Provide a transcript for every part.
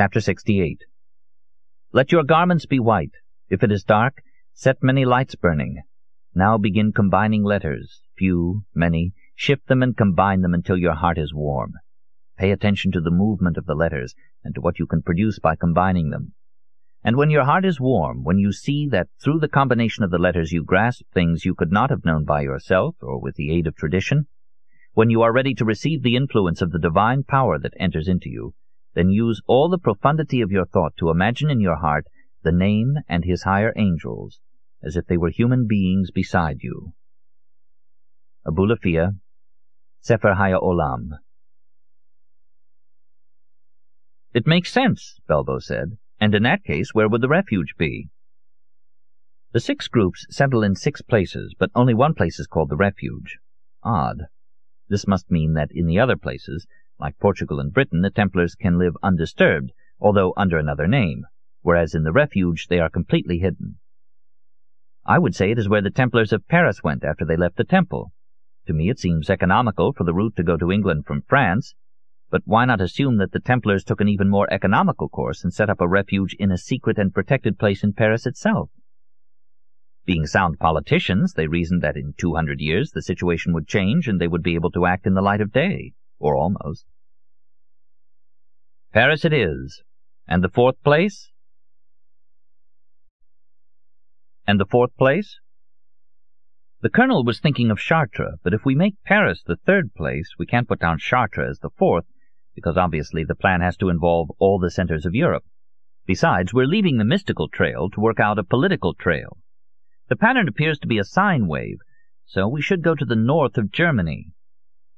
Chapter 68 Let your garments be white. If it is dark, set many lights burning. Now begin combining letters, few, many. Shift them and combine them until your heart is warm. Pay attention to the movement of the letters and to what you can produce by combining them. And when your heart is warm, when you see that through the combination of the letters you grasp things you could not have known by yourself or with the aid of tradition, when you are ready to receive the influence of the divine power that enters into you, then use all the profundity of your thought to imagine in your heart the name and his higher angels, as if they were human beings beside you. Abulafia, Sefer Haya Olam, it makes sense, Belbo said. And in that case, where would the refuge be? The six groups settle in six places, but only one place is called the refuge. Odd. This must mean that in the other places, like Portugal and Britain, the Templars can live undisturbed, although under another name, whereas in the refuge they are completely hidden. I would say it is where the Templars of Paris went after they left the temple. To me it seems economical for the route to go to England from France, but why not assume that the Templars took an even more economical course and set up a refuge in a secret and protected place in Paris itself? Being sound politicians, they reasoned that in 200 years the situation would change and they would be able to act in the light of day, or almost. Paris it is. And the fourth place? And the fourth place? The colonel was thinking of Chartres, but if we make Paris the third place, we can't put down Chartres as the fourth, because obviously the plan has to involve all the centers of Europe. Besides, we're leaving the mystical trail to work out a political trail. The pattern appears to be a sine wave, so we should go to the north of Germany.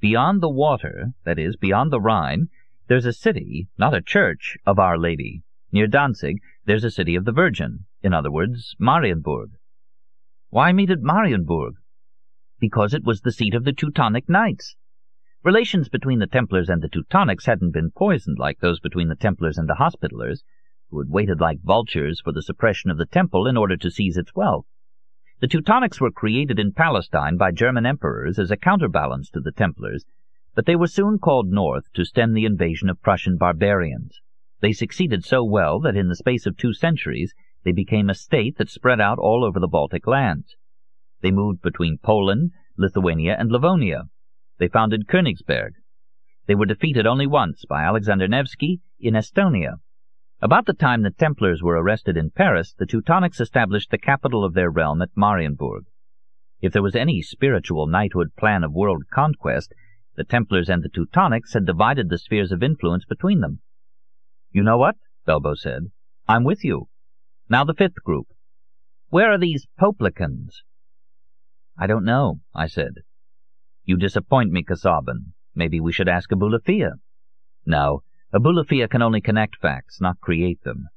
Beyond the water, that is, beyond the Rhine, there's a city, not a church, of Our Lady. Near Danzig, there's a city of the Virgin, in other words, Marienburg. Why meet at Marienburg? Because it was the seat of the Teutonic Knights. Relations between the Templars and the Teutonics hadn't been poisoned like those between the Templars and the Hospitallers, who had waited like vultures for the suppression of the Temple in order to seize its wealth. The Teutonics were created in Palestine by German emperors as a counterbalance to the Templars, but they were soon called north to stem the invasion of Prussian barbarians. They succeeded so well that in the space of two centuries they became a state that spread out all over the Baltic lands. They moved between Poland, Lithuania, and Livonia, they founded Königsberg. They were defeated only once by Alexander Nevsky in Estonia. About the time the Templars were arrested in Paris, the Teutonics established the capital of their realm at Marienburg. If there was any spiritual knighthood plan of world conquest, the Templars and the Teutonics had divided the spheres of influence between them. You know what? Belbo said. I'm with you. Now the fifth group. Where are these Poplicans? I don't know, I said. You disappoint me, Casaubon. Maybe we should ask Abulafia. No, Abulafia can only connect facts, not create them.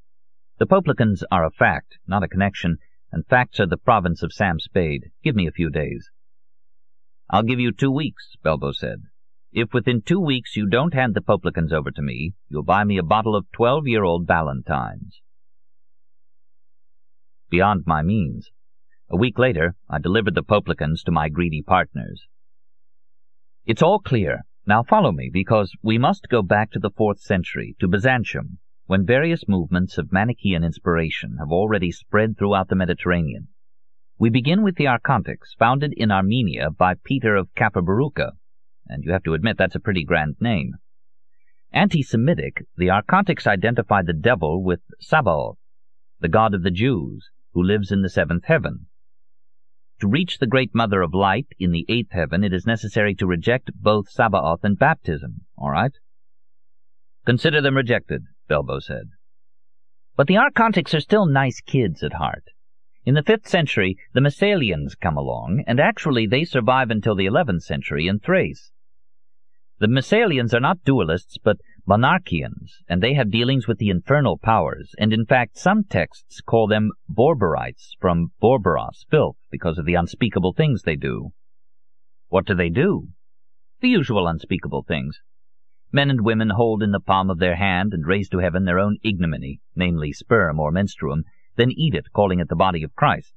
The Poplicans are a fact, not a connection, and facts are the province of Sam Spade. Give me a few days. I'll give you two weeks, Belbo said. If within two weeks you don't hand the Poplicans over to me, you'll buy me a bottle of twelve-year-old Ballantine's. Beyond my means. A week later, I delivered the Poplicans to my greedy partners. It's all clear. Now follow me, because we must go back to the fourth century, to Byzantium, when various movements of Manichaean inspiration have already spread throughout the Mediterranean. We begin with the Archontics, founded in Armenia by Peter of Kapharbarucha, and you have to admit that's a pretty grand name. Anti-Semitic, the Archontics identify the devil with Sabaoth, the god of the Jews, who lives in the seventh heaven. To reach the great Mother of Light in the eighth heaven, it is necessary to reject both Sabaoth and baptism, all right? Consider them rejected, Belbo said. But the Archontics are still nice kids at heart. In the fifth century, the Massalians come along, and actually they survive until the eleventh century in Thrace. The Massalians are not dualists, but monarchians, and they have dealings with the infernal powers, and in fact some texts call them Borborites, from Borboros, filth, because of the unspeakable things they do. What do they do? The usual unspeakable things. Men and women hold in the palm of their hand and raise to heaven their own ignominy, namely sperm or menstruum, then eat it, calling it the body of Christ.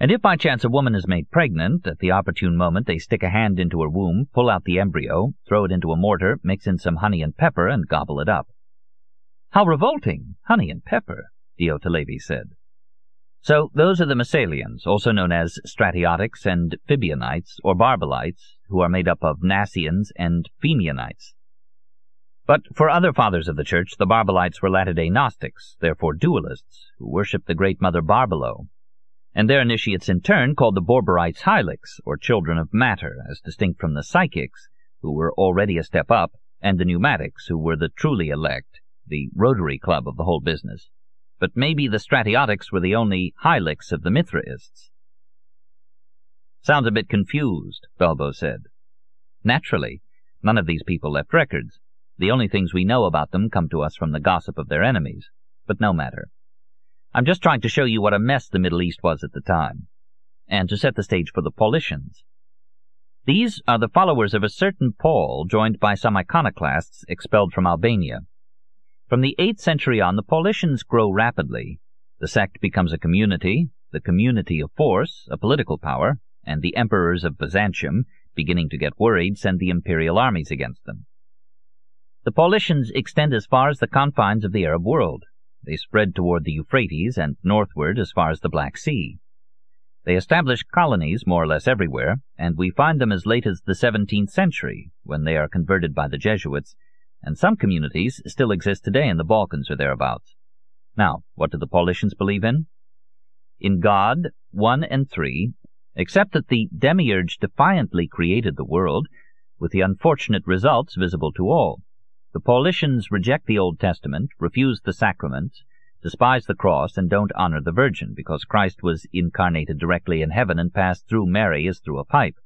And if by chance a woman is made pregnant, at the opportune moment they stick a hand into her womb, pull out the embryo, throw it into a mortar, mix in some honey and pepper, and gobble it up. How revolting! Honey and pepper, Diotalevi said. So those are the Massalians, also known as Stratiotics and Phibionites, or Barbelites, who are made up of Nassians and Fenianites. But for other fathers of the Church, the Barbelites were Latter-day Gnostics, therefore dualists, who worshipped the great mother Barbelo, and their initiates in turn called the Borborites Hylics, or children of matter, as distinct from the Psychics, who were already a step up, and the Pneumatics, who were the truly elect, the Rotary Club of the whole business. But maybe the Stratiotics were the only Hylics of the Mithraists. Sounds a bit confused, Belbo said. Naturally. None of these people left records. The only things we know about them come to us from the gossip of their enemies. But no matter. I'm just trying to show you what a mess the Middle East was at the time, and to set the stage for the Paulicians. These are the followers of a certain Paul, joined by some iconoclasts expelled from Albania. From the 8th century on, the Paulicians grow rapidly. The sect becomes a community, the community of force, a political power, and the emperors of Byzantium, beginning to get worried, send the imperial armies against them. The Paulicians extend as far as the confines of the Arab world. They spread toward the Euphrates and northward as far as the Black Sea. They established colonies more or less everywhere, and we find them as late as the 17th century, when they are converted by the Jesuits, and some communities still exist today in the Balkans or thereabouts. Now, what do the Paulicians believe in? In God, one and three, except that the demiurge defiantly created the world, with the unfortunate results visible to all. The Paulicians reject the Old Testament, refuse the sacraments, despise the cross, and don't honor the Virgin, because Christ was incarnated directly in heaven and passed through Mary as through a pipe.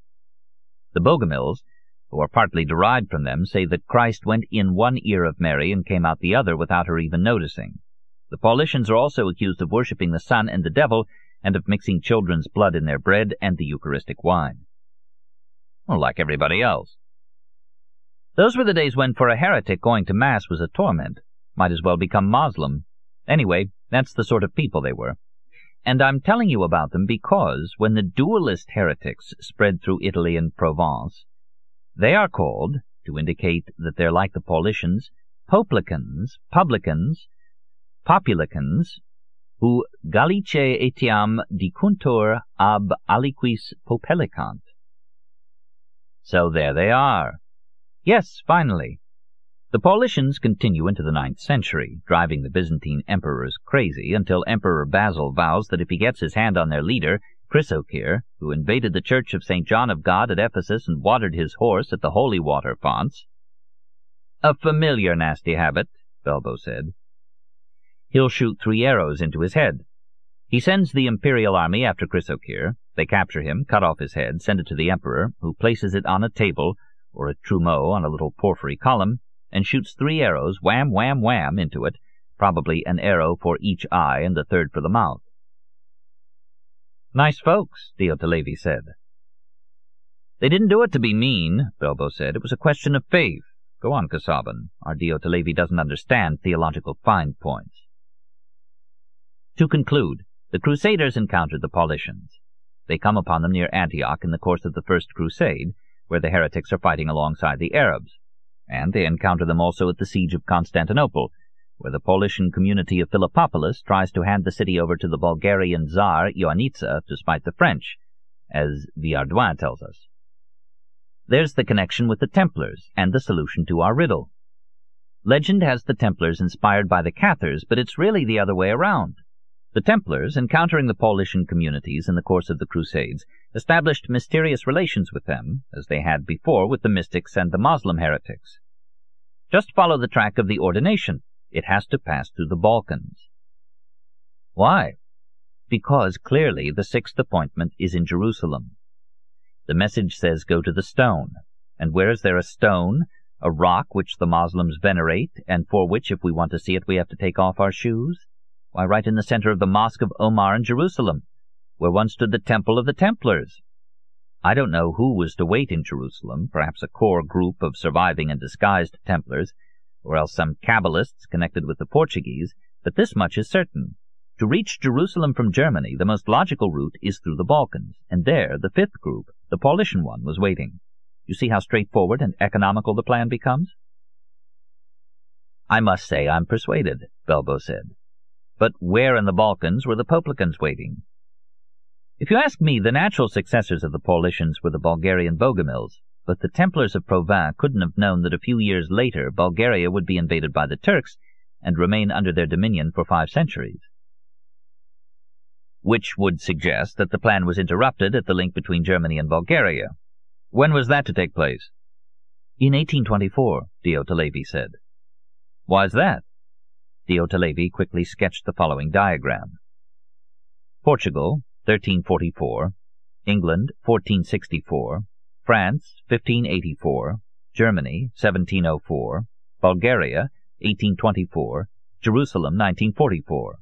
The Bogomils, who are partly derived from them, say that Christ went in one ear of Mary and came out the other without her even noticing. The Paulicians are also accused of worshipping the sun and the devil, and of mixing children's blood in their bread and the Eucharistic wine. Well, like everybody else. Those were the days when for a heretic going to Mass was a torment. Might as well become Moslem. Anyway, that's the sort of people they were. And I'm telling you about them because when the dualist heretics spread through Italy and Provence, they are called, to indicate that they're like the Paulicians, Poplicans, Publicans, Populicans, who Gallicae etiam dicuntur ab aliquis popelicant. So there they are. Yes, finally. The Paulicians continue into the ninth century, driving the Byzantine emperors crazy until Emperor Basil vows that if he gets his hand on their leader, Chrysocheir, who invaded the church of St. John of God at Ephesus and watered his horse at the holy water fonts. A familiar nasty habit, Belbo said. He'll shoot three arrows into his head. He sends the imperial army after Chrysocheir. They capture him, cut off his head, send it to the emperor, who places it on a table, or a trumeau on a little porphyry column, and shoots three arrows, wham, wham, wham, into it, probably an arrow for each eye and the third for the mouth. Nice folks, Diotalevi said. They didn't do it to be mean, Belbo said. It was a question of faith. Go on, Casaubon. Our Diotalevi doesn't understand theological fine points. To conclude, the Crusaders encountered the Paulicians. They come upon them near Antioch in the course of the First Crusade, where the heretics are fighting alongside the Arabs. And they encounter them also at the siege of Constantinople, where the Paulician community of Philippopolis tries to hand the city over to the Bulgarian Tsar Ioanitsa to spite the French, as Villehardouin tells us. There's the connection with the Templars, and the solution to our riddle. Legend has the Templars inspired by the Cathars, but it's really the other way around. The Templars, encountering the Paulician communities in the course of the Crusades, established mysterious relations with them, as they had before with the mystics and the Moslem heretics. Just follow the track of the ordination. It has to pass through the Balkans. Why? Because clearly the sixth appointment is in Jerusalem. The message says go to the stone. And where is there a stone? A rock which the Moslems venerate, and for which, if we want to see it, we have to take off our shoes? Why, right in the center of the Mosque of Omar in Jerusalem, where once stood the Temple of the Templars. I don't know who was to wait in Jerusalem, perhaps a core group of surviving and disguised Templars, or else some Kabbalists connected with the Portuguese, but this much is certain. To reach Jerusalem from Germany, the most logical route is through the Balkans, and there the fifth group, the Paulician one, was waiting. You see how straightforward and economical the plan becomes? I must say I'm persuaded, Belbo said. But where in the Balkans were the Poplicans waiting? If you ask me, the natural successors of the Paulicians were the Bulgarian Bogomils, but the Templars of Provins couldn't have known that a few years later Bulgaria would be invaded by the Turks and remain under their dominion for five centuries. Which would suggest that the plan was interrupted at the link between Germany and Bulgaria. When was that to take place? In 1824, Diotalevi said. Why's that? Diotalevi quickly sketched the following diagram. Portugal, 1344, England, 1464, France, 1584, Germany, 1704, Bulgaria, 1824, Jerusalem, 1944.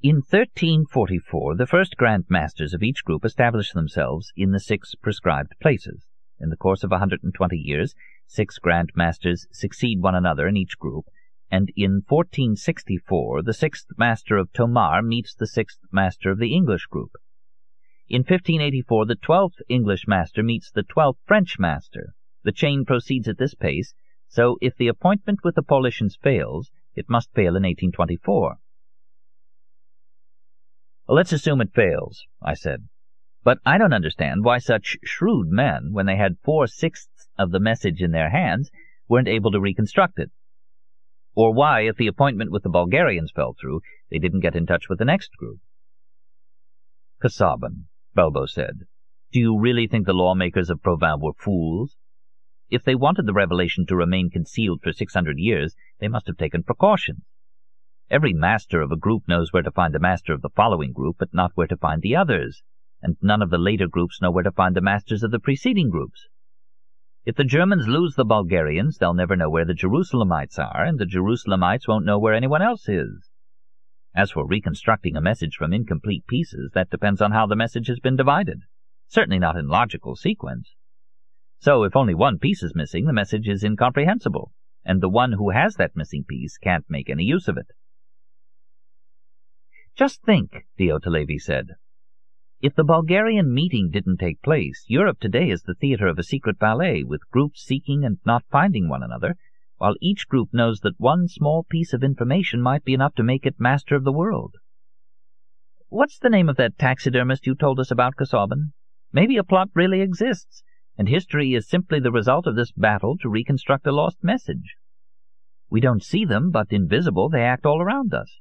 In 1344, the first Grand Masters of each group established themselves in the six prescribed places. In the course of 120 years, six Grand Masters succeed one another in each group, and in 1464 the sixth master of Tomar meets the sixth master of the English group. In 1584 the twelfth English master meets the twelfth French master. The chain proceeds at this pace, so if the appointment with the Paulicians fails, it must fail in 1824. Let's assume it fails, I said. But I don't understand why such shrewd men, when they had four-sixths of the message in their hands, weren't able to reconstruct it or why, if the appointment with the Bulgarians fell through, they didn't get in touch with the next group. Casaubon, Belbo said, do you really think the lawmakers of Provins were fools? If they wanted the revelation to remain concealed for six hundred years, they must have taken precautions. Every master of a group knows where to find the master of the following group, but not where to find the others, and none of the later groups know where to find the masters of the preceding groups. If the Germans lose the Bulgarians, they'll never know where the Jerusalemites are, and the Jerusalemites won't know where anyone else is. As for reconstructing a message from incomplete pieces, that depends on how the message has been divided. Certainly not in logical sequence. So if only one piece is missing, the message is incomprehensible, and the one who has that missing piece can't make any use of it. Just think, Diotalevi said. If the Bulgarian meeting didn't take place, Europe today is the theater of a secret ballet, with groups seeking and not finding one another, while each group knows that one small piece of information might be enough to make it master of the world. What's the name of that taxidermist you told us about, Casaubon? Maybe a plot really exists, and history is simply the result of this battle to reconstruct a lost message. We don't see them, but invisible they act all around us.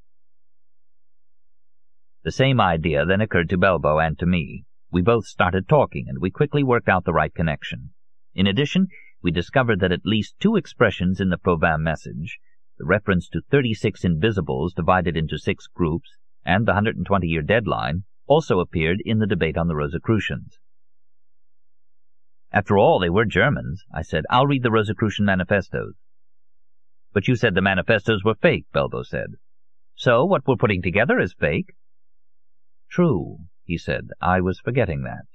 The same idea then occurred to Belbo and to me. We both started talking, and we quickly worked out the right connection. In addition, we discovered that at least two expressions in the Provins message, the reference to 36 invisibles divided into six groups, and the 120-year deadline, also appeared in the debate on the Rosicrucians. After all, they were Germans, I said. I'll read the Rosicrucian manifestos. But you said the manifestos were fake, Belbo said. So what we're putting together is fake. True, he said. I was forgetting that.